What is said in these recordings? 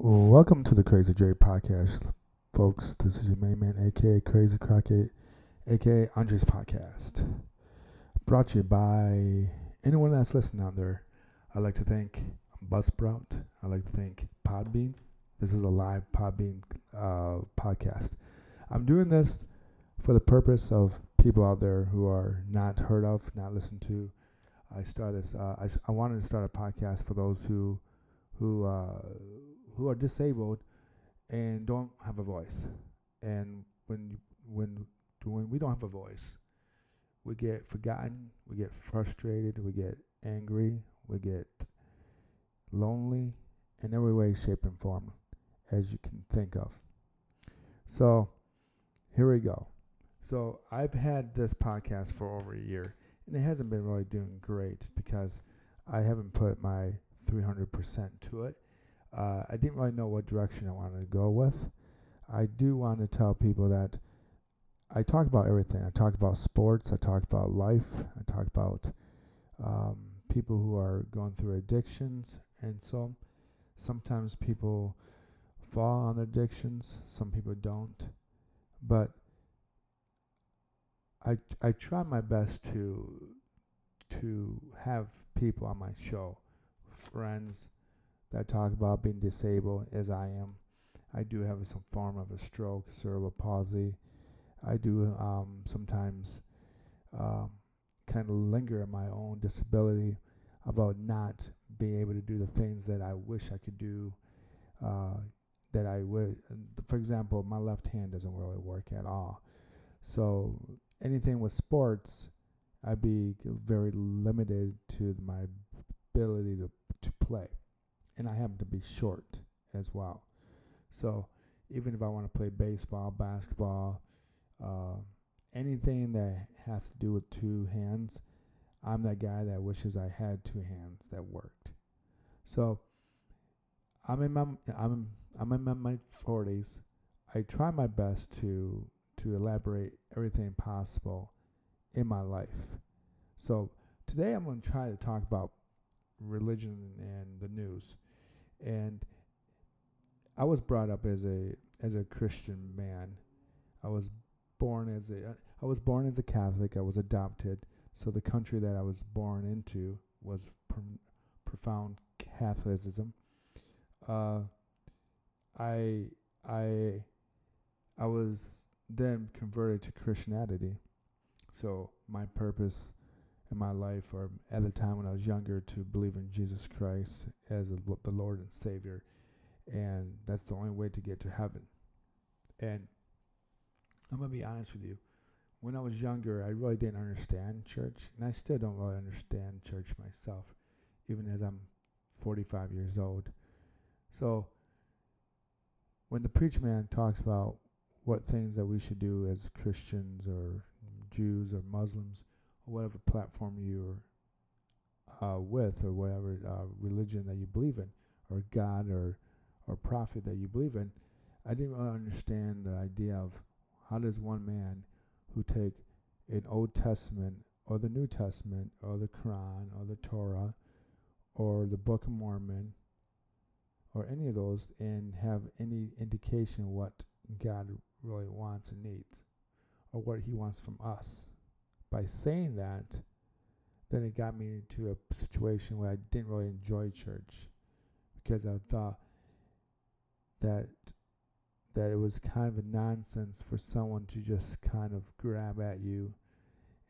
Welcome to the Crazy Dre podcast, folks. This is your main man, aka Crazy Crockett, aka Andres Podcast. Brought to you by anyone that's listening out there. I'd like to thank Buzzsprout. I'd like to thank Podbean. This is a live Podbean uh, podcast. I'm doing this for the purpose of people out there who are not heard of, not listened to. I started. Uh, I, I wanted to start a podcast for those who who uh, who are disabled and don't have a voice. And when when when we don't have a voice, we get forgotten, we get frustrated, we get angry, we get lonely in every way, shape, and form as you can think of. So here we go. So I've had this podcast for over a year, and it hasn't been really doing great because I haven't put my 300% to it uh, I didn't really know what direction I wanted to go with. I do want to tell people that I talk about everything. I talk about sports. I talk about life. I talk about um, people who are going through addictions, and so sometimes people fall on their addictions. Some people don't, but I I try my best to to have people on my show, friends, that talk about being disabled as I am. I do have some form of a stroke, cerebral palsy. I do um, sometimes um, kind of linger in my own disability about not being able to do the things that I wish I could do. Uh, that I would, for example, my left hand doesn't really work at all. So anything with sports, I'd be very limited to my ability to to play and I happen to be short as well. So even if I want to play baseball, basketball, uh, anything that has to do with two hands, I'm that guy that wishes I had two hands that worked. So I'm in my I'm I'm in my forties. I try my best to to elaborate everything possible in my life. So today I'm going to try to talk about religion and the news and I was brought up as a as a Christian man. I was born as a I was born as a Catholic. I was adopted, so the country that I was born into was pr- profound Catholicism. Uh, I I I was then converted to Christianity. So my purpose in my life, or at the time when I was younger, to believe in Jesus Christ as a, the Lord and Savior, and that's the only way to get to heaven. And I'm gonna be honest with you. When I was younger, I really didn't understand church, and I still don't really understand church myself, even as I'm 45 years old. So, when the preacher man talks about what things that we should do as Christians or Jews or Muslims, whatever platform you're uh, with or whatever uh, religion that you believe in or God or or prophet that you believe in, I didn't really understand the idea of how does one man who take an Old Testament or the New Testament or the Quran or the Torah or the Book of Mormon or any of those and have any indication what God really wants and needs or what he wants from us by saying that, then it got me into a situation where I didn't really enjoy church because I thought that that it was kind of nonsense for someone to just kind of grab at you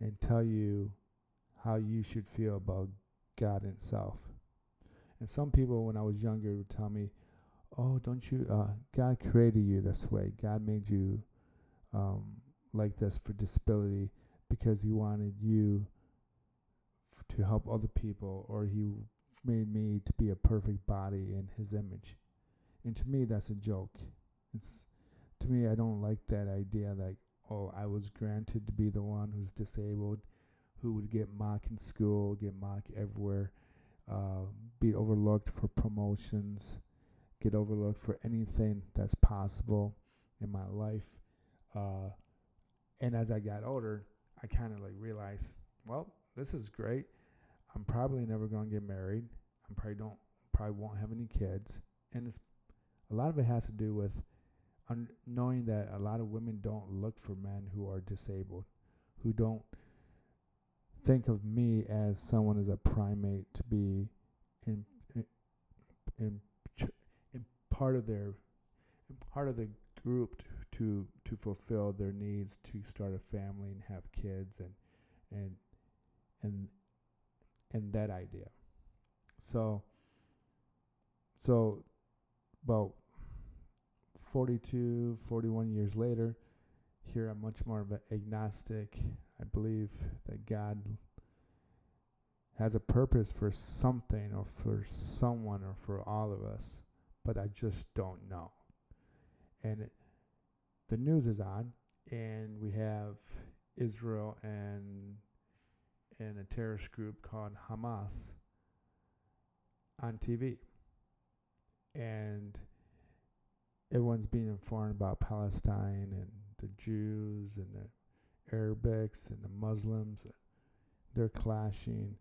and tell you how you should feel about God Himself. And some people, when I was younger, would tell me, "Oh, don't you? Uh, God created you this way. God made you um, like this for disability, because he wanted you f- to help other people or he made me to be a perfect body in his image. And to me that's a joke. It's to me I don't like that idea like oh I was granted to be the one who's disabled who would get mocked in school, get mocked everywhere, uh, be overlooked for promotions, get overlooked for anything that's possible in my life. Uh, and as I got older, I kind of like realized, well, this is great. I'm probably never going to get married. I probably don't probably won't have any kids, and it's a lot of it has to do with un- knowing that a lot of women don't look for men who are disabled, who don't think of me as someone as a primate to be in in in, in part of their part of the group to to fulfill their needs to start a family and have kids and and and and that idea. So so about 42, 41 years later, here I'm much more of an agnostic. I believe that God has a purpose for something or for someone or for all of us, but I just don't know. And it, the news is on, and we have Israel and and a terrorist group called Hamas on TV, and everyone's being informed about Palestine and the Jews and the Arabics and the Muslims. They're clashing,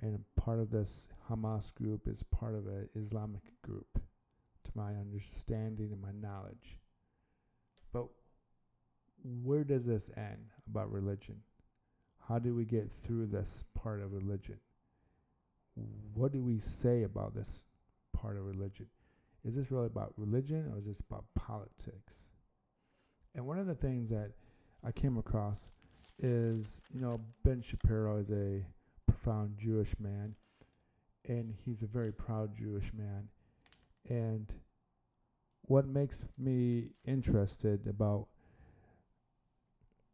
and part of this Hamas group is part of an Islamic group, to my understanding and my knowledge. Where does this end about religion? How do we get through this part of religion? What do we say about this part of religion? is this really about religion or is this about politics? And one of the things that I came across is, you know, Ben Shapiro is a profound Jewish man, and he's a very proud Jewish man. And what makes me interested about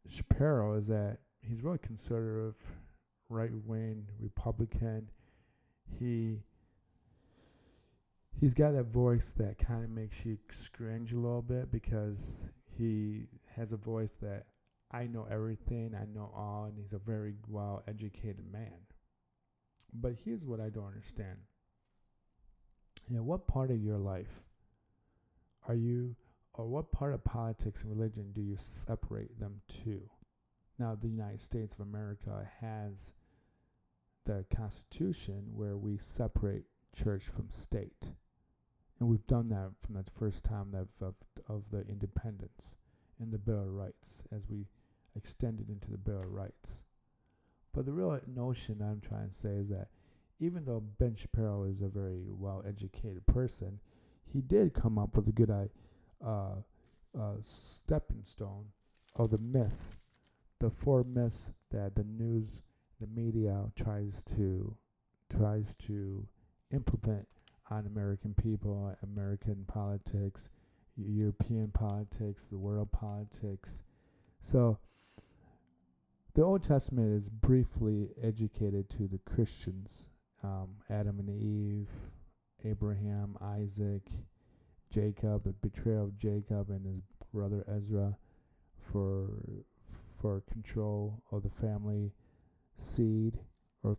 Shapiro is that he's really conservative, right wing, Republican. He he's got that voice that kind of makes you cringe a little bit because he has a voice that I know everything, I know all, and he's a very well educated man. But here's what I don't understand. Yeah, what part of your life are you, or what part of politics and religion do you separate them to? Now, the United States of America has the Constitution where we separate church from state. And we've done that from the first time of, of, of the independence in the Bill of Rights as we extended into the Bill of Rights. But the real notion I'm trying to say is that even though Ben Shapiro is a very well educated person, he did come up with a good uh, uh, stepping stone of the myths, the four myths that the news, the media tries to tries to implement on American people, American politics, European politics, the world politics. So the Old Testament is briefly educated to the Christians um, Adam and Eve, Abraham, Isaac, Jacob, the betrayal of Jacob and his brother Ezra for for control of the family seed or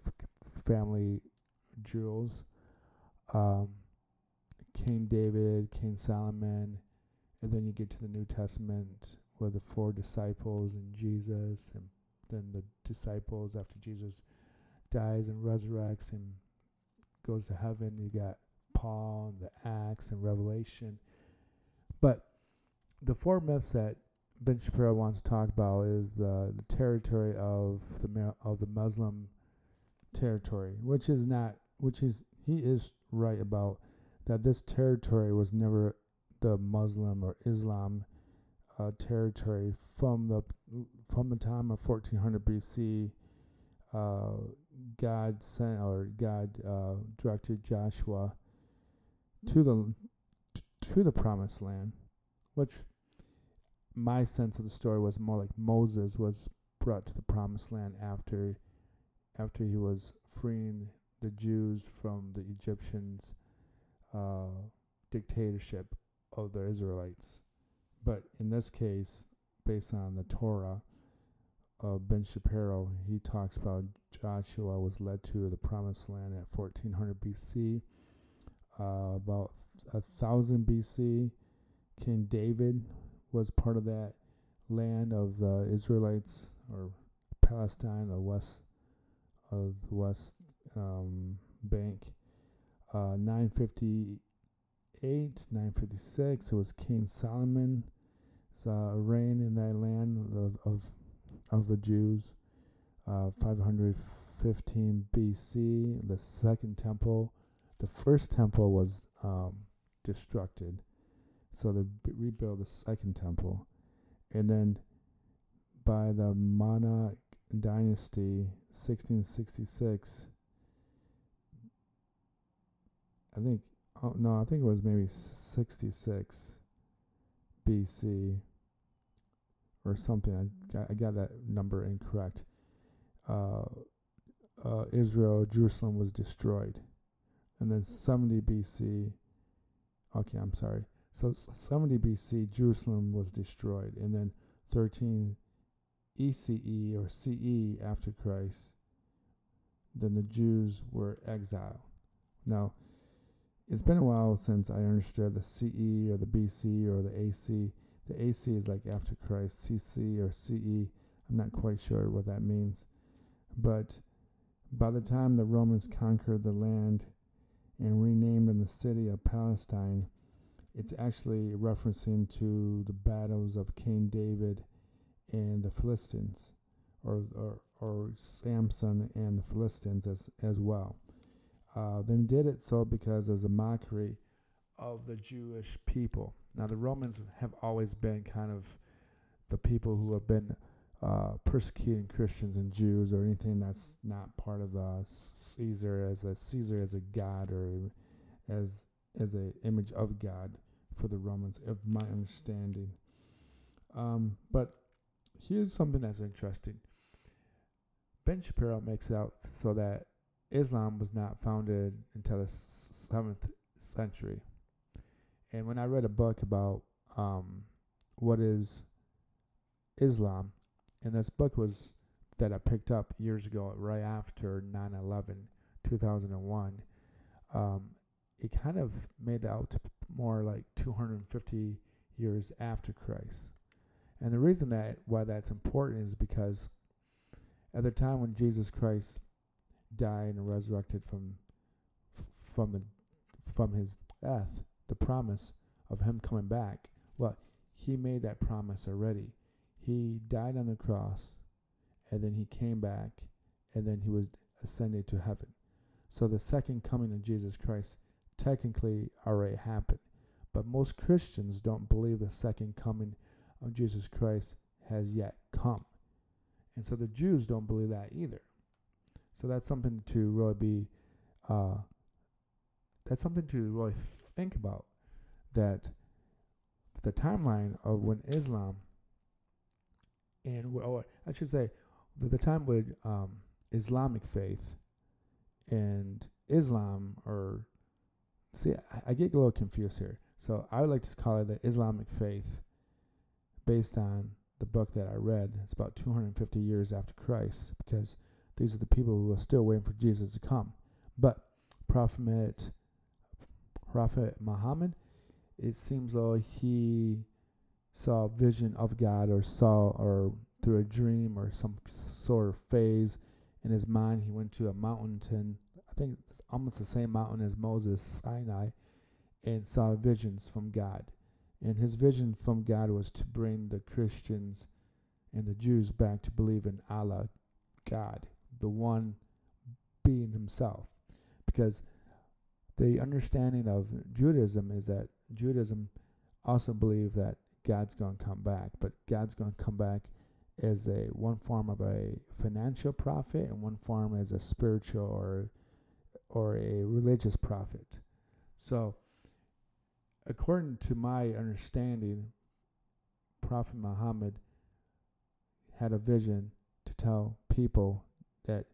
family jewels um, King David, King Solomon, and then you get to the New Testament where the four disciples and Jesus, and then the disciples after Jesus dies and resurrects and goes to heaven. You got Paul and the Acts and Revelation. But the four myths that Ben Shapiro wants to talk about is the, the territory of the of the Muslim territory, which is not which is he is right about that this territory was never the Muslim or Islam uh, territory from the from the time of 1400 BC. Uh, God sent or God uh, directed Joshua to the to the promised land, which my sense of the story was more like Moses was brought to the promised land after after he was freeing the Jews from the Egyptians' uh, dictatorship of the Israelites. But in this case, based on the Torah of Ben Shapiro, he talks about Joshua was led to the promised land at 1400 BC. Uh, about a thousand BC, King David was part of that land of the Israelites or Palestine, the west of the west um, bank. Uh, 950 956, it was King Solomon's uh, reign in that land of, of, of the Jews. Uh, 515 BC, the second temple. The first temple was um, destructed, so they b- rebuilt the second temple. And then by the Monarch dynasty, 1666, I think, oh no, I think it was maybe 66 BC or something. I got, I got that number incorrect. Uh, uh, Israel, Jerusalem was destroyed. And then 70 BC, okay, I'm sorry. So 70 BC, Jerusalem was destroyed. And then 13 ECE or CE after Christ, then the Jews were exiled. Now, it's been a while since I understood the CE or the BC or the AC. The AC is like after Christ, CC or CE. I'm not quite sure what that means. But by the time the Romans conquered the land and renamed in the city of Palestine, it's actually referencing to the battles of King David and the Philistines, or, or, or Samson and the Philistines as, as well. Uh, they did it so because there's a mockery of the Jewish people. Now, the Romans have always been kind of the people who have been uh, persecuting Christians and Jews or anything that's not part of uh, Caesar as a Caesar as a god or as as a image of God for the Romans, of my understanding. Um, but here's something that's interesting. Ben Shapiro makes it out so that Islam was not founded until the seventh century. And when I read a book about um, what is Islam, and this book was that I picked up years ago, right after 9 11, 2001, um, it kind of made out more like 250 years after Christ. And the reason that why that's important is because at the time when Jesus Christ died and resurrected from from the from his death, the promise of him coming back. Well, he made that promise already. He died on the cross, and then he came back, and then he was ascended to heaven. So the second coming of Jesus Christ technically already happened. But most Christians don't believe the second coming of Jesus Christ has yet come. And so the Jews don't believe that either. So that's something to really be, uh, that's something to really think about. That the timeline of when Islam and or I should say the, time with um, Islamic faith and Islam or see I, I, get a little confused here. So I would like to call it the Islamic faith based on the book that I read. It's about 250 years after Christ because these are the people who are still waiting for Jesus to come. But Prophet Prophet Muhammad, it seems though he saw a vision of God or saw or through a dream or some sort of phase in his mind he went to a mountain I think it's almost the same mountain as Moses Sinai and saw visions from God. And his vision from God was to bring the Christians and the Jews back to believe in Allah, God the one being himself. Because the understanding of Judaism is that Judaism also believed that God's going to come back, but God's going to come back as a one form of a financial prophet and one form as a spiritual or or a religious prophet. So, according to my understanding, Prophet Muhammad had a vision to tell people that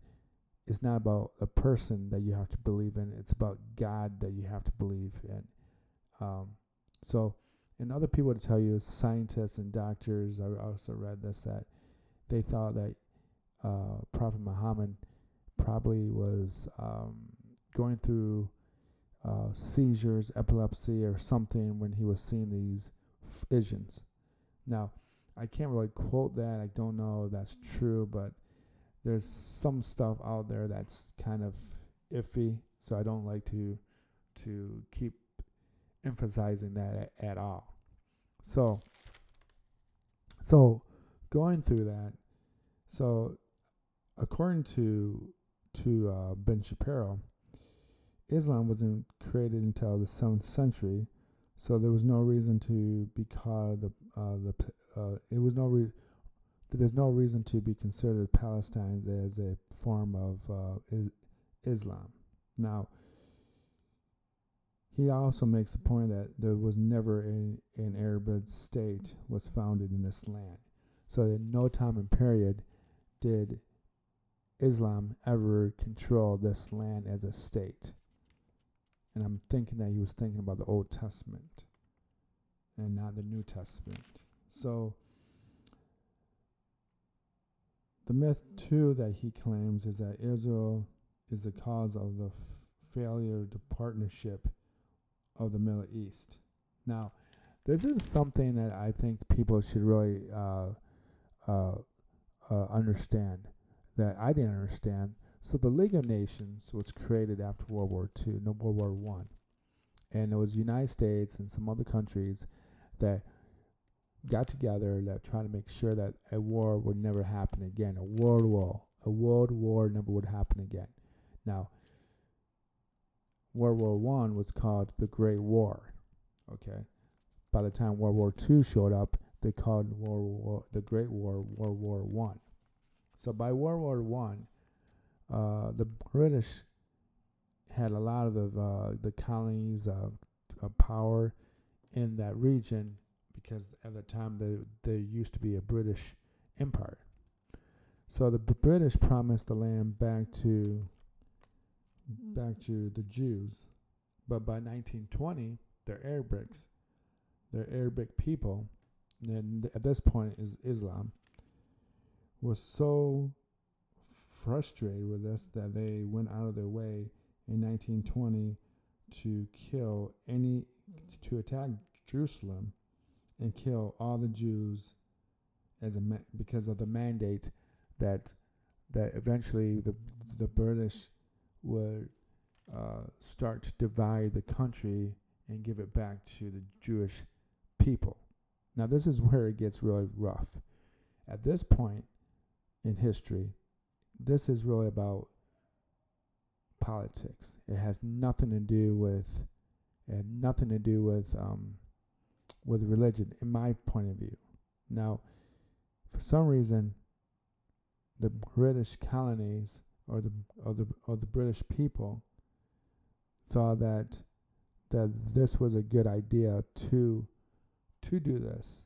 it's not about a person that you have to believe in. It's about God that you have to believe in. Um, so, and other people to tell you, scientists and doctors, I also read this that they thought that uh, Prophet Muhammad probably was um, going through uh, seizures, epilepsy, or something when he was seeing these visions. Now, I can't really quote that. I don't know if that's true, but there's some stuff out there that's kind of iffy, so I don't like to to keep emphasizing that at, at all. So, so going through that, so according to to uh, Ben Shapiro, Islam wasn't created until the seventh century, so there was no reason to be called the uh, the uh, it was no re- there's no reason to be considered Palestine as a form of uh, is- Islam. Now, he also makes the point that there was never an, an Arab state was founded in this land. So in no time and period did Islam ever control this land as a state. And I'm thinking that he was thinking about the Old Testament and not the New Testament. So the myth too that he claims is that Israel is the cause of the f- failure to partnership of the Middle East. Now, this is something that I think people should really uh, uh, uh, understand that I didn't understand. So the League of Nations was created after World War II, no World War One, and it was the United States and some other countries that got together that tried to make sure that a war would never happen again. A world war, a world war never would happen again. Now, World War One was called the Great War. Okay, by the time World War Two showed up, they called World War the Great War World War One. So by World War One, uh, the British had a lot of the uh, the colonies of, of power in that region because at the time there there used to be a British empire. So the British promised the land back to back mm-hmm. to the Jews, but by 1920, their Arabics, their Arabic people, and at this point is Islam, was so frustrated with this that they went out of their way in 1920 to kill any to attack Jerusalem and kill all the Jews as a ma- because of the mandate that that eventually the the British would uh, start to divide the country and give it back to the Jewish people. Now this is where it gets really rough. At this point in history, this is really about politics. It has nothing to do with it had nothing to do with um, with religion, in my point of view. Now, for some reason, the British colonies or the or the or the British people thought that that this was a good idea to to do this.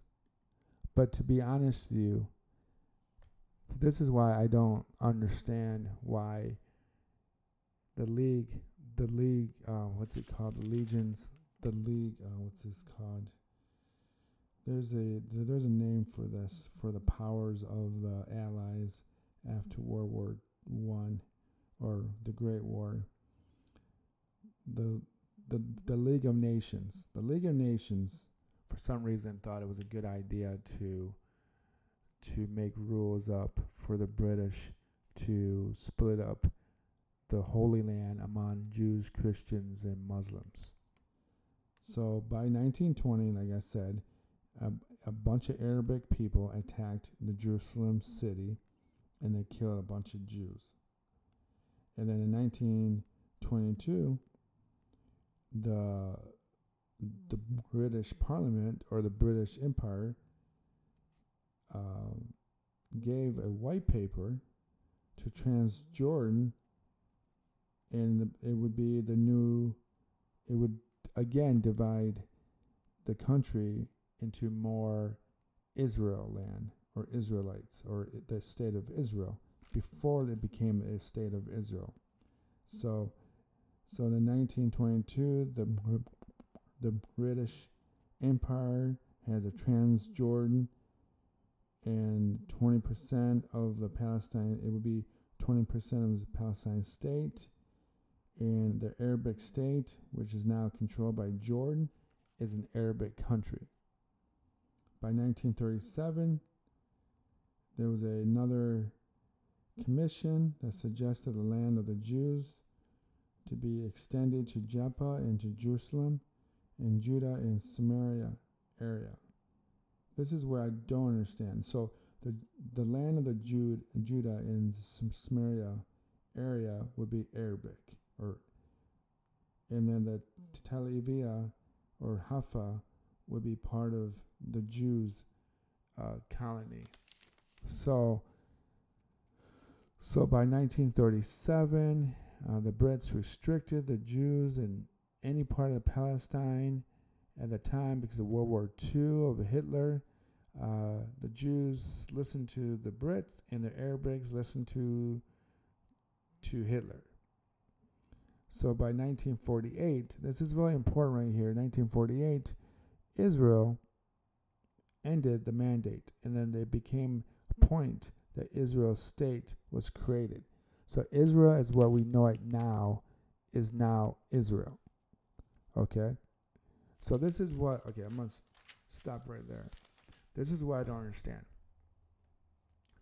But to be honest with you, this is why I don't understand why the league the league uh, what's it called the legions the league uh, what's this called there's a there's a name for this for the powers of the allies after World War One or the Great War. The the the League of Nations. The League of Nations for some reason thought it was a good idea to to make rules up for the British to split up the Holy Land among Jews, Christians, and Muslims. So by 1920, like I said, a, a bunch of Arabic people attacked the Jerusalem city and they killed a bunch of Jews. And then in 1922, the the British Parliament or the British Empire uh, gave a white paper to Transjordan, and it would be the new. It would again divide the country into more Israel land or Israelites or the state of Israel before it became a state of Israel. So, so in 1922, the the British Empire has a Transjordan, and 20% of the Palestine. It would be 20% of the Palestine state, and the Arabic state, which is now controlled by Jordan, is an Arabic country. By 1937, there was another commission that suggested the land of the Jews to be extended to Joppa and to Jerusalem, and Judah and Samaria area. This is where I don't understand. So the the land of the Jude, Judah and Samaria area would be Arabic, or and then the Tel Aviv or Haifa would be part of the Jews' uh, colony. So, so by 1937, uh, the Brits restricted the Jews in any part of Palestine at the time because of World War II of Hitler. Uh, the Jews listened to the Brits, and the Arabics listened to to Hitler. So by 1948, this is really important right here. 1948, Israel ended the mandate, and then it became point that Israel's state was created. So Israel, as what we know it now, is now Israel. Okay. So this is what. Okay, I'm gonna st- stop right there. This is what I don't understand.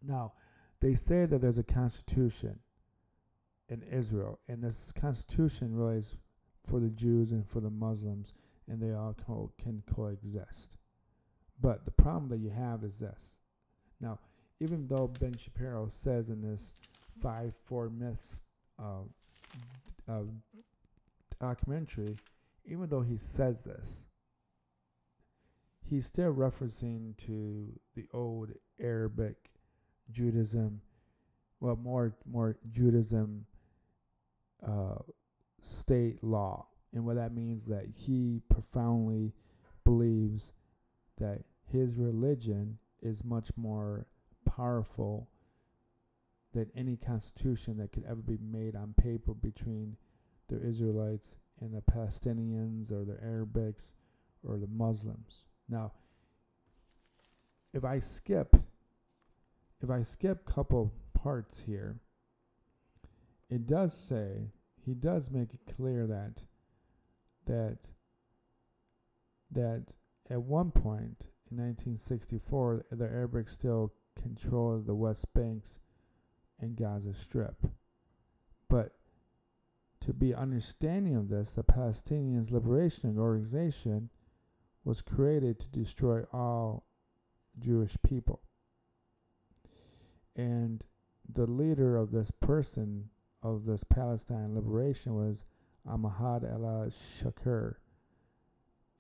Now, they say that there's a constitution in Israel, and this constitution really is for the Jews and for the Muslims, and they all co- can coexist. But the problem that you have is this. Now, even though Ben Shapiro says in this five four myths uh, uh, documentary, even though he says this, he's still referencing to the old Arabic Judaism, well, more more Judaism uh, state law, and what that means that he profoundly believes that his religion is much more powerful than any constitution that could ever be made on paper between the Israelites and the Palestinians or the Arabics or the Muslims. Now, if I skip if I skip a couple parts here, it does say he does make it clear that that that at one point in 1964 the Arabics still controlled the West Banks and Gaza Strip. But to be understanding of this, the Palestinians Liberation Organization was created to destroy all Jewish people. And the leader of this person, of this Palestine liberation, was Ahmad al Shakur.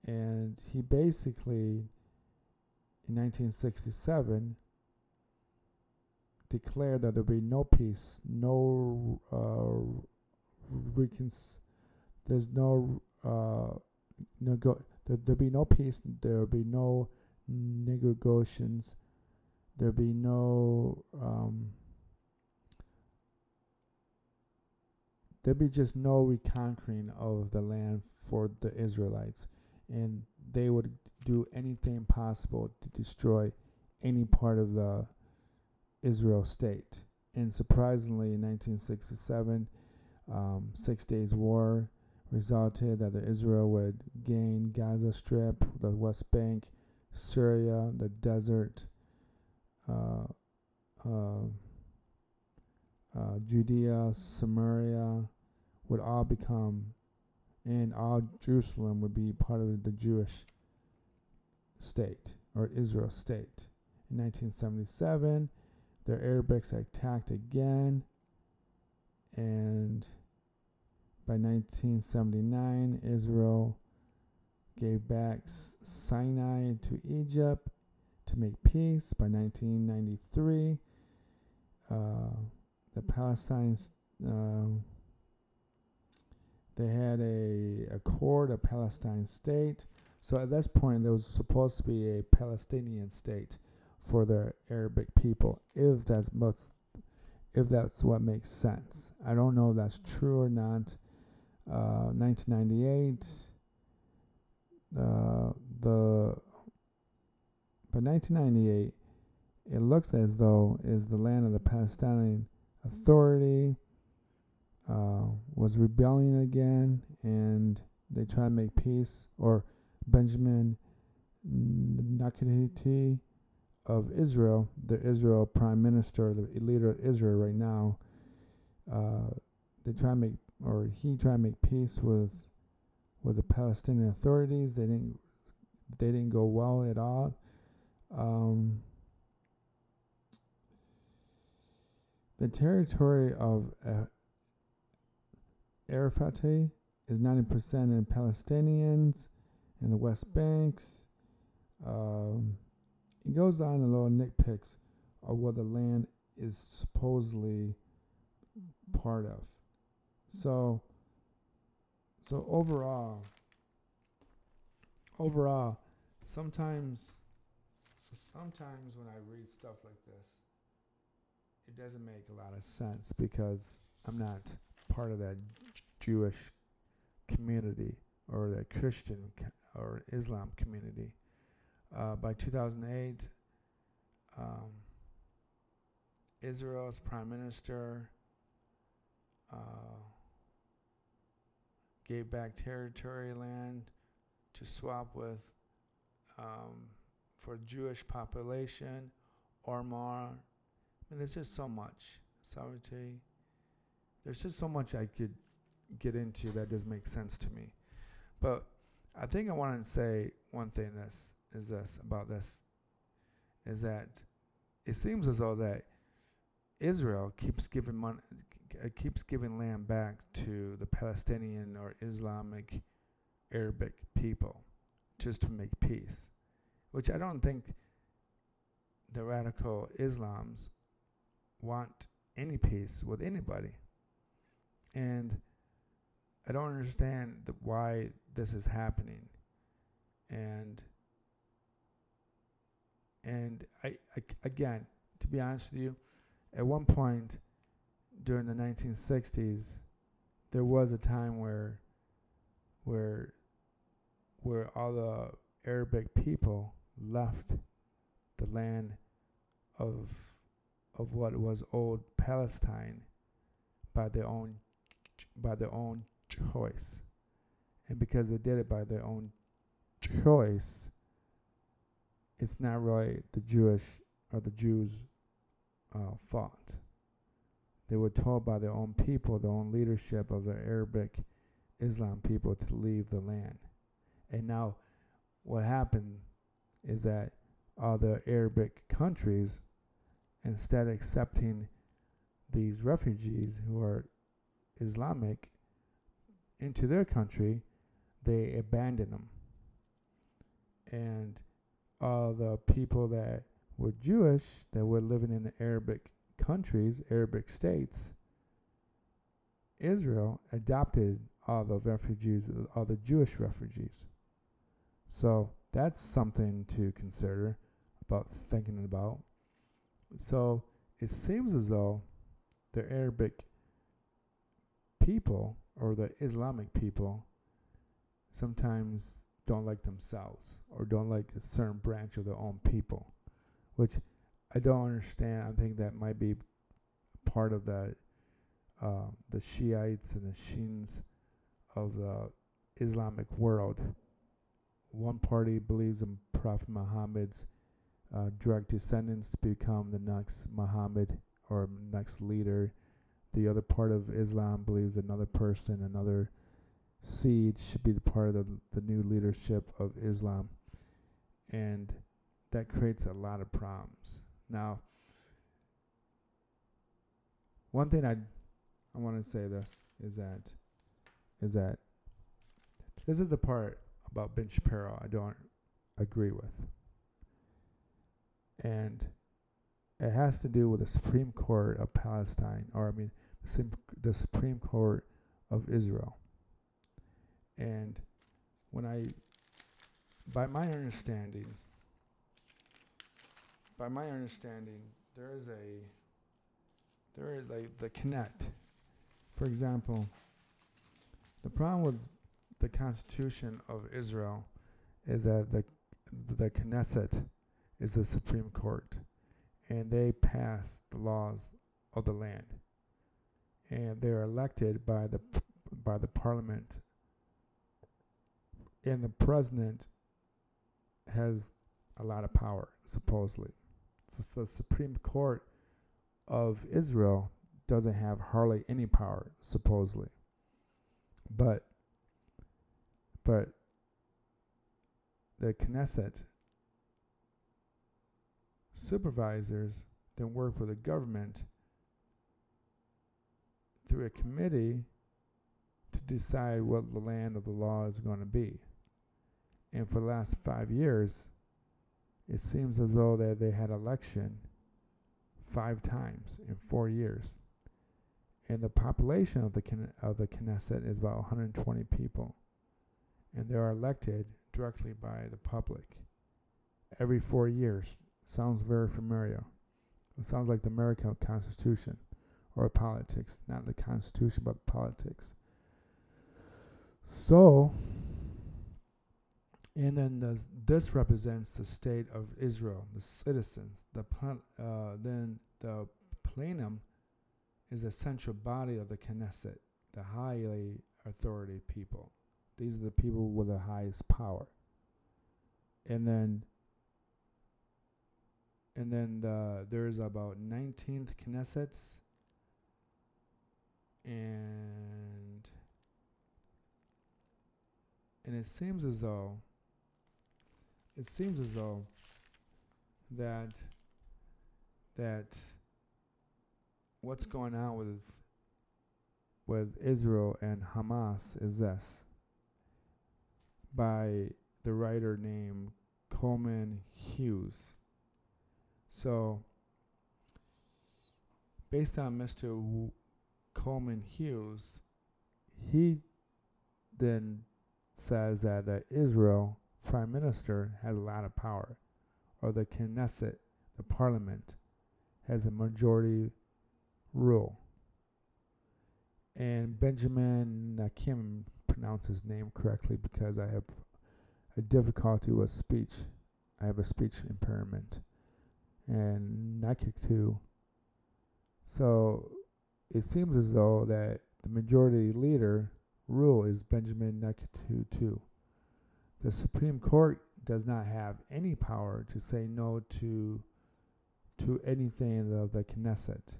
And he basically, in 1967, declared that there will be no peace, no uh, recon- there's no uh, nego- there, there'll be no peace, there'll be no negotiations, there'll be no um, there'll be just no reconquering of the land for the Israelites, and they would do anything possible to destroy any part of the Israel state. And surprisingly, in 1967, um, Six Days War resulted that the Israel would gain Gaza Strip, the West Bank, Syria, the desert, uh, uh, uh, Judea, Samaria would all become, and all Jerusalem would be part of the Jewish state or Israel state. In 1977, the Arabics attacked again, and by 1979, Israel gave back Sinai to Egypt to make peace. By 1993, uh, the Palestinians uh, they had a accord, a Palestine state. So at this point, there was supposed to be a Palestinian state for the Arabic people, if that's most, if that's what makes sense. I don't know if that's true or not. Uh, 1998, uh, the but 1998, it looks as though is the land of the Palestinian Authority uh, was rebelling again, and they try to make peace. Or Benjamin Netanyahu of Israel, the Israel prime minister, the leader of Israel right now, uh, they try to make, or he try to make peace with with the Palestinian authorities. They didn't they didn't go well at all. Um, the territory of uh, Arafat is 90% in Palestinians in the West Banks. Um, he goes on a little nitpicks of what the land is supposedly part of. So, so overall, overall, sometimes, so sometimes when I read stuff like this, it doesn't make a lot of sense because I'm not part of that Jewish community or the Christian or Islam community. Uh, by 2008, um, Israel's prime minister uh, gave back territory land to swap with um, for Jewish population or more. I mean, there's just so much sovereignty. There's just so much I could get into that doesn't make sense to me. But I think I want to say one thing this is this about this is that it seems as though that Israel keeps giving money, uh, keeps giving land back to the Palestinian or Islamic Arabic people just to make peace, which I don't think the radical Islams want any peace with anybody. And I don't understand the, why this is happening. And and I, I again, to be honest with you, at one point during the 1960s, there was a time where where where all the Arabic people left the land of of what was old Palestine by their own by their own choice. And because they did it by their own choice, it's not really the Jewish or the Jews' uh, fault. They were told by their own people, their own leadership of the Arabic Islam people to leave the land. And now, what happened is that other Arabic countries, instead of accepting these refugees who are Islamic into their country, they abandon them. And all the people that were Jewish, that were living in the Arabic countries, Arabic states, Israel adopted all the refugees, all the Jewish refugees. So that's something to consider about thinking about. So it seems as though the Arabic people or the Islamic people sometimes don't like themselves or don't like a certain branch of their own people, which I don't understand. I think that might be part of the uh, the Shiites and the Shins of the Islamic world. One party believes in Prophet Muhammad's uh, direct descendants to become the next Muhammad or next leader. The other part of Islam believes another person, another seed should be the part of the, the new leadership of Islam. And that creates a lot of problems. Now, one thing I I want to say this is that is that this is the part about Ben Shapiro I don't agree with. And it has to do with the Supreme Court of Palestine, or I mean, the, the Supreme Court of Israel. And when I, by my understanding, by my understanding, there is a, there is a, the Knesset. For example, the problem with the Constitution of Israel is that the, the Knesset is the Supreme Court, and they pass the laws of the land, and they are elected by the by the Parliament and the president has a lot of power, supposedly. So the Supreme Court of Israel doesn't have hardly any power, supposedly. But but the Knesset supervisors then work with the government through a committee to decide what the land of the law is going to be. And for the last five years, it seems as though that they had election five times in four years. And the population of the of the Knesset is about 120 people, and they are elected directly by the public every four years. Sounds very familiar. It sounds like the American Constitution or politics, not the Constitution, but politics. So, and then the, this represents the state of Israel, the citizens. The uh, then the plenum is the central body of the Knesset, the highly authority people. These are the people with the highest power. And then and then the, there's about 19th Knessets and and it seems as though it seems as though that that what's going on with with Israel and Hamas is this by the writer named Coleman Hughes. So, based on Mr. W- Coleman Hughes, he then says that the Israel prime minister has a lot of power, or the Knesset, the parliament, has a majority rule. And Benjamin, I can't pronounce his name correctly because I have a difficulty with speech. I have a speech impairment. And Nakik too. So it seems as though that the majority leader rule is Benjamin Netanyahu. The Supreme Court does not have any power to say no to to anything of the Knesset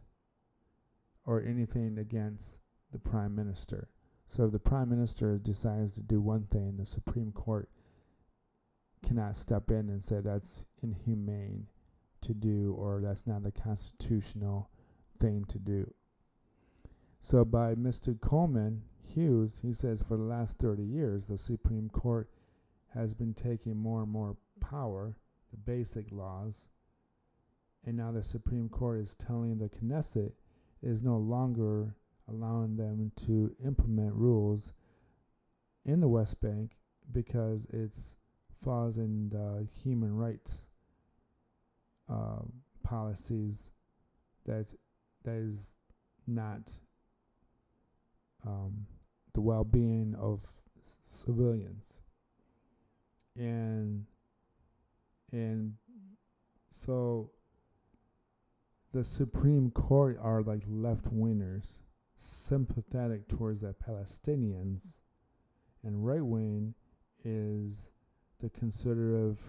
or anything against the Prime Minister. So if the Prime Minister decides to do one thing, the Supreme Court cannot step in and say that's inhumane to do or that's not the constitutional thing to do. So by Mr. Coleman Hughes, he says for the last 30 years, the Supreme Court has been taking more and more power, the basic laws, and now the Supreme Court is telling the Knesset is no longer allowing them to implement rules in the West Bank because it's falls in the human rights uh, policies that's that is not um, the well-being of civilians and and so the Supreme Court are like left wingers, sympathetic towards the Palestinians, and right wing is the conservative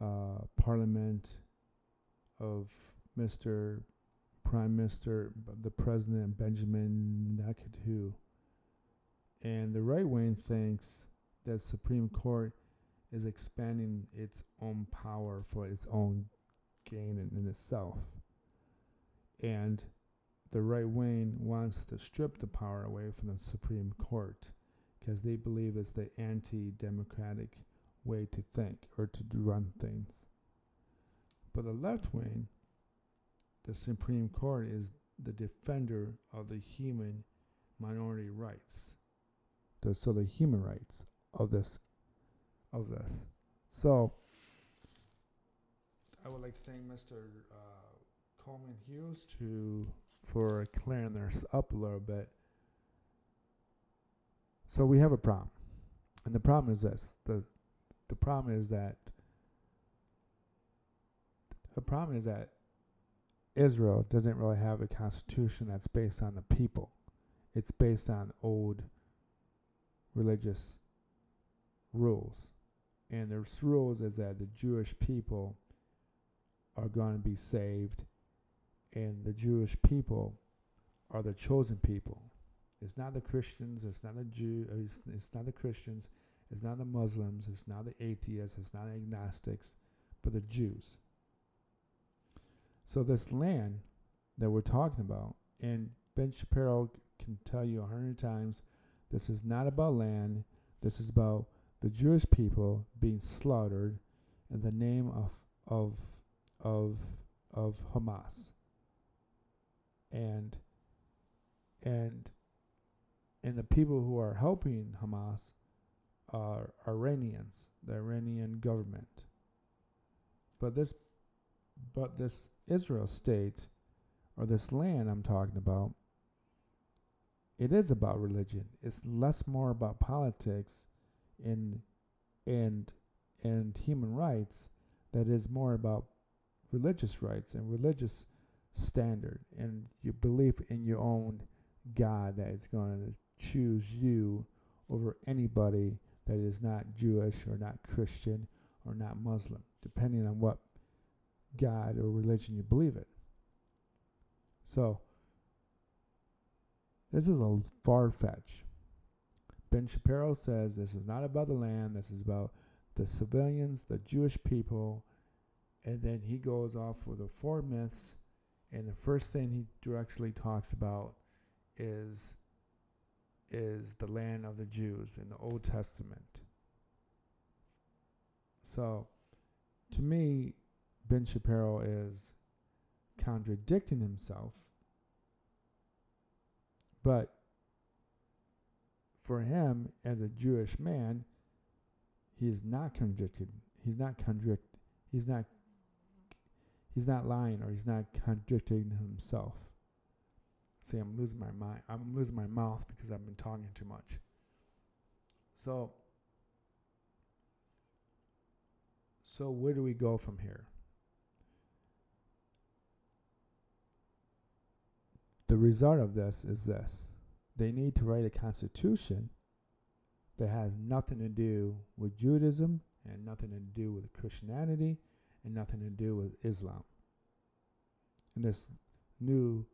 uh, parliament of Mr. Prime Minister, the President Benjamin Netanyahu. And the right wing thinks that Supreme Court is expanding its own power for its own gain in, in itself. And the right wing wants to strip the power away from the Supreme Court because they believe it's the anti democratic way to think or to run things. But the left wing, the Supreme Court, is the defender of the human minority rights. The, so the human rights of this of this. So I would like to thank Mr. Uh, Coleman Hughes to for clearing this up a little bit. So we have a problem, and the problem is this: the the problem is that the problem is that Israel doesn't really have a constitution that's based on the people. It's based on old religious rules. And the rules is that the Jewish people are going to be saved, and the Jewish people are the chosen people. It's not the Christians. It's not the Jew. uh, It's, it's not the Christians. It's not the Muslims. It's not the atheists. It's not agnostics, but the Jews. So this land that we're talking about, and Ben Shapiro can tell you a hundred times, this is not about land. This is about the Jewish people being slaughtered in the name of of of of Hamas. And and and the people who are helping Hamas are Iranians, the Iranian government. But this but this Israel state or this land I'm talking about it is about religion. It's less more about politics and and and human rights that is more about religious rights and religious standard and your belief in your own God that is going to choose you over anybody that is not Jewish or not Christian or not Muslim, depending on what God or religion you believe in. So, this is a far fetch. Ben Shapiro says this is not about the land, this is about the civilians, the Jewish people, and then he goes off with the four myths, and the first thing he directly talks about is is the land of the Jews in the Old Testament. So, to me, Ben Shapiro is contradicting himself, but for him as a Jewish man, he is not contradicted. He's not contradict. He's not. He's not lying, or he's not contradicting himself. See, I'm losing my mind. I'm losing my mouth because I've been talking too much. So. So where do we go from here? The result of this is this. They need to write a constitution that has nothing to do with Judaism and nothing to do with Christianity and nothing to do with Islam. And this new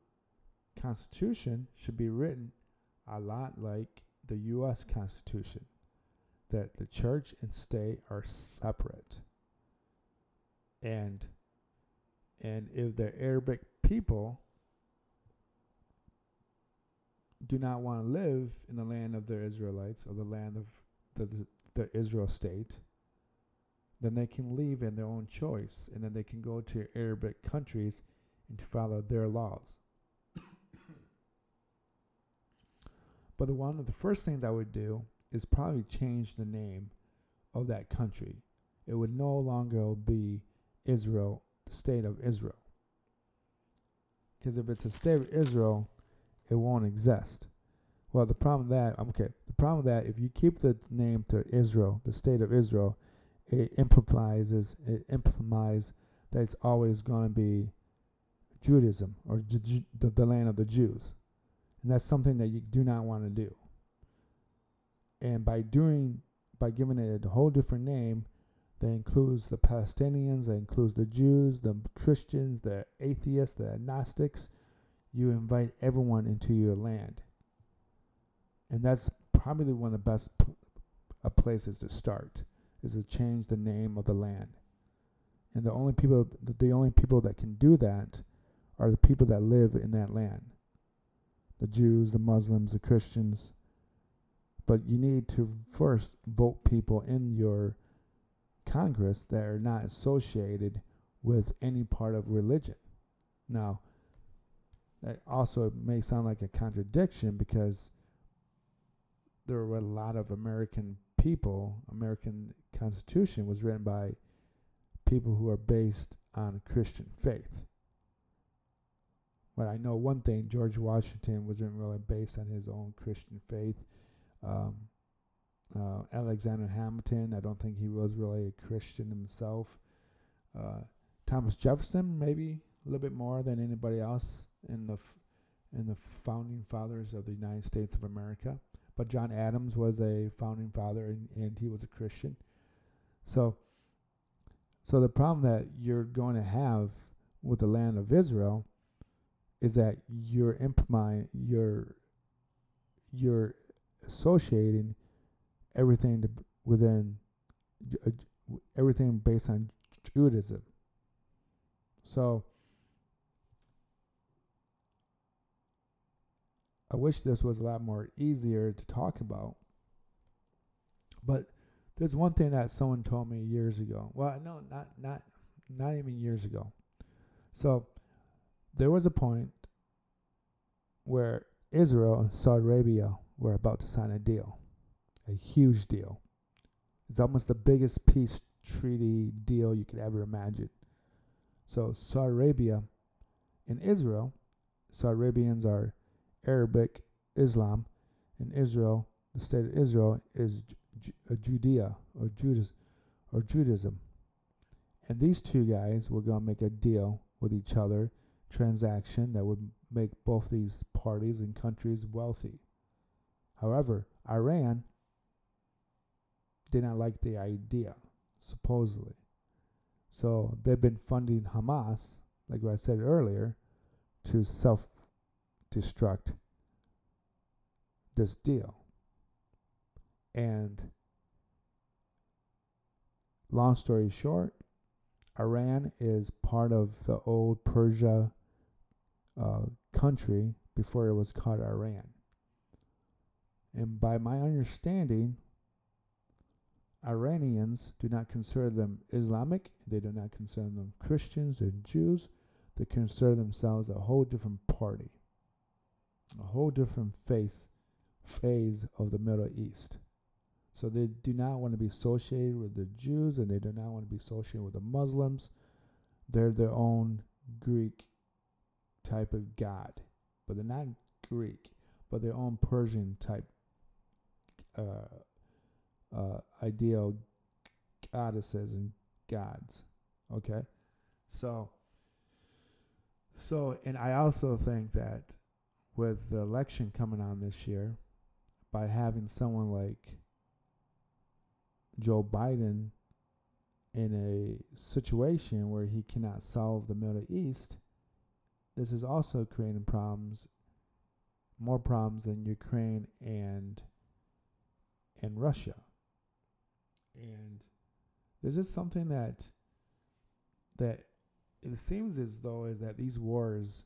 constitution should be written a lot like the U.S. Constitution, that the church and state are separate. And and if the Arabic people do not want to live in the land of the Israelites or the land of the, the, Israel state, then they can leave in their own choice and then they can go to Arabic countries and to follow their laws. but the one of the first things I would do is probably change the name of that country. It would no longer be Israel, the state of Israel. Because if it's a state of Israel, it won't exist. Well, the problem that, okay, the problem that, if you keep the name to Israel, the state of Israel, it implies it implies that it's always going to be Judaism or the, the land of the Jews, and that's something that you do not want to do. And by doing, by giving it a whole different name, that includes the Palestinians, that includes the Jews, the Christians, the atheists, the agnostics, you invite everyone into your land. And that's probably one of the best p- uh, places to start is to change the name of the land. And the only people the only people that can do that are the people that live in that land. The Jews, the Muslims, the Christians. But you need to first vote people in your Congress that are not associated with any part of religion. Now, that also may sound like a contradiction because there were a lot of American people, American Constitution was written by people who are based on Christian faith. But I know one thing: George Washington wasn't really based on his own Christian faith. Um, uh, Alexander Hamilton, I don't think he was really a Christian himself. Uh, Thomas Jefferson, maybe a little bit more than anybody else in the f- in the founding fathers of the United States of America. But John Adams was a founding father, and, and he was a Christian. So, so the problem that you're going to have with the land of Israel is that you're implying you're you're associating everything to, within uh, everything based on Judaism. So I wish this was a lot more easier to talk about. But there's one thing that someone told me years ago. Well, no, not not not even years ago. So there was a point where Israel and Saudi Arabia were about to sign a deal, a huge deal. It's almost the biggest peace treaty deal you could ever imagine. So Saudi Arabia and Israel, Saudi Arabians are Arabic Islam, and Israel, the state of Israel, is a uh, Judea or Judas or Judaism. And these two guys were going to make a deal with each other, transaction that would make both these parties and countries wealthy. However, Iran did not like the idea, supposedly. So they've been funding Hamas, like I said earlier, to self destruct this deal. And long story short, Iran is part of the old Persia uh, country before it was called Iran. And by my understanding, Iranians do not consider them Islamic, they do not consider them Christians and Jews, they consider themselves a whole different party, a whole different face, phase of the Middle East. So they do not want to be associated with the Jews and they do not want to be associated with the Muslims. They're their own Greek type of God, but they're not Greek, but their own Persian type uh, uh, ideal goddesses and gods. Okay, so so and I also think that with the election coming on this year, by having someone like Joe Biden in a situation where he cannot solve the Middle East, this is also creating problems, more problems than Ukraine and and Russia. And this is something that that it seems as though is that these wars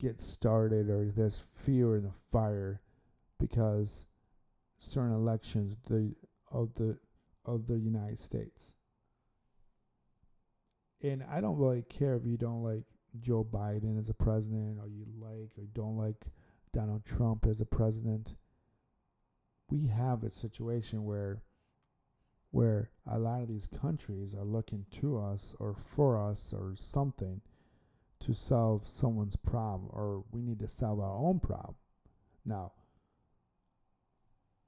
get started or there's fear in the fire because certain elections the of the of the United States. And I don't really care if you don't like Joe Biden as a president or you like or don't like Donald Trump as a president. We have a situation where where a lot of these countries are looking to us or for us or something to solve someone's problem or we need to solve our own problem. Now,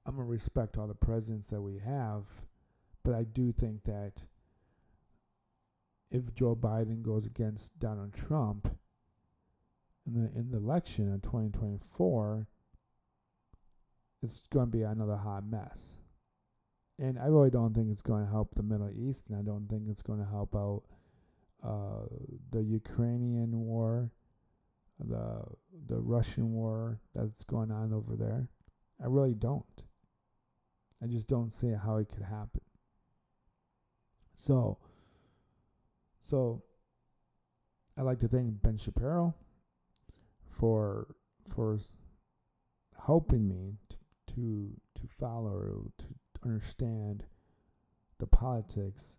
I'm going to respect all the presidents that we have, but I do think that if Joe Biden goes against Donald Trump in the in the election in 2024, it's going to be another hot mess and I really don't think it's going to help the Middle East, and I don't think it's going to help out the Ukrainian war, the the Russian war that's going on over there. I really don't. I just don't see how it could happen. So, so I like to thank Ben Shapiro for for helping me to to, to follow to understand the politics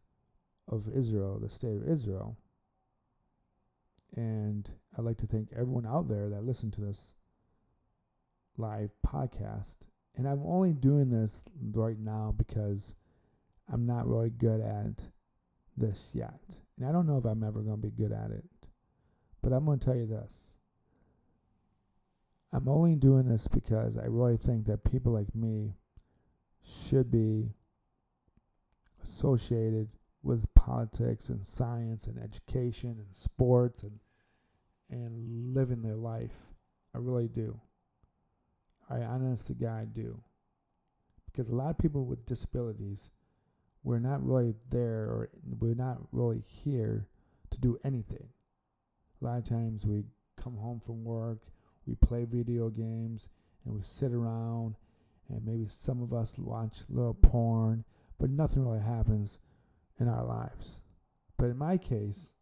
of Israel, the state of Israel. And I'd like to thank everyone out there that listened to this live podcast. And I'm only doing this right now because I'm not really good at this yet. And I don't know if I'm ever going to be good at it. But I'm going to tell you this. I'm only doing this because I really think that people like me should be associated with politics and science and education and sports and and living their life. I really do. I honest to God do. Because a lot of people with disabilities, we're not really there or we're not really here to do anything. A lot of times we come home from work, we play video games, and we sit around and maybe some of us watch a little porn, but nothing really happens in our lives. But in my case,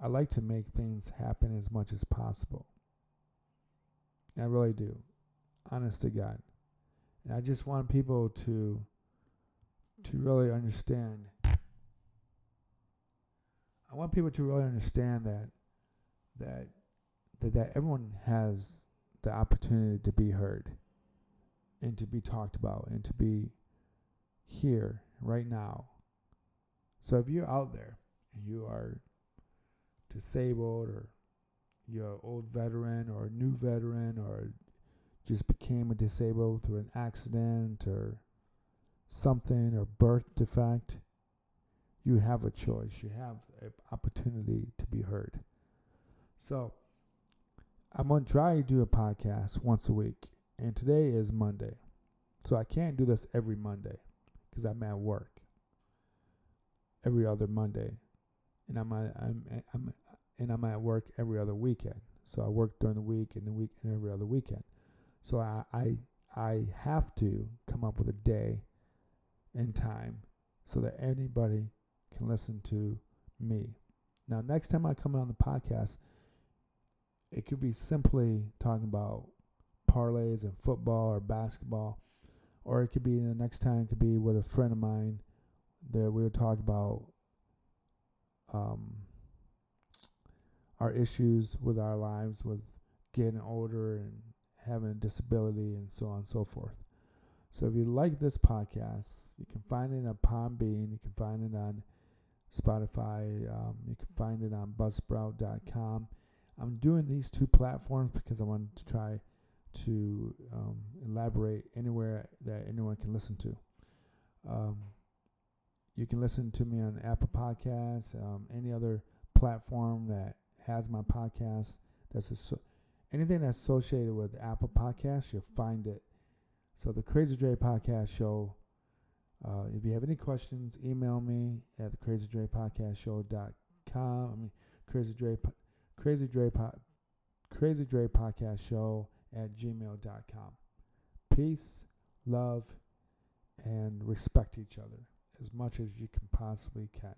I like to make things happen as much as possible. I really do. Honest to God. And I just want people to to really understand I want people to really understand that that that, that everyone has the opportunity to be heard and to be talked about and to be here right now. So if you're out there and you are disabled or you're an old veteran or a new veteran or just became a disabled through an accident or something or birth defect, you have a choice. You have an opportunity to be heard. So I'm going to try to do a podcast once a week. And today is Monday. So I can't do this every Monday because I'm at work every other Monday. And I'm, at, I'm, uh, I'm, uh, and I'm at work every other weekend. So I work during the week and the week and every other weekend. So I, I I have to come up with a day and time so that anybody can listen to me. Now, next time I come on the podcast, it could be simply talking about parlays and football or basketball, or it could be the next time it could be with a friend of mine that we would talk about um, our issues with our lives, with getting older and having a disability and so on and so forth. So if you like this podcast, you can find it on Podbean, you can find it on Spotify, um, you can find it on Buzzsprout.com. I'm doing these two platforms because I want to try to um, elaborate anywhere that anyone can listen to. Um, you can listen to me on Apple Podcasts, um, any other platform that has my podcast. That's anything that's associated with Apple Podcasts, you'll find it. So the Crazy Dre Podcast Show. Uh, if you have any questions, email me at the Crazy Dre Podcast Show.com. I mean, Crazy Dre, Crazy Dre, Crazy Dre Podcast Show at gmail.com. Peace, love, and respect each other as much as you can possibly can.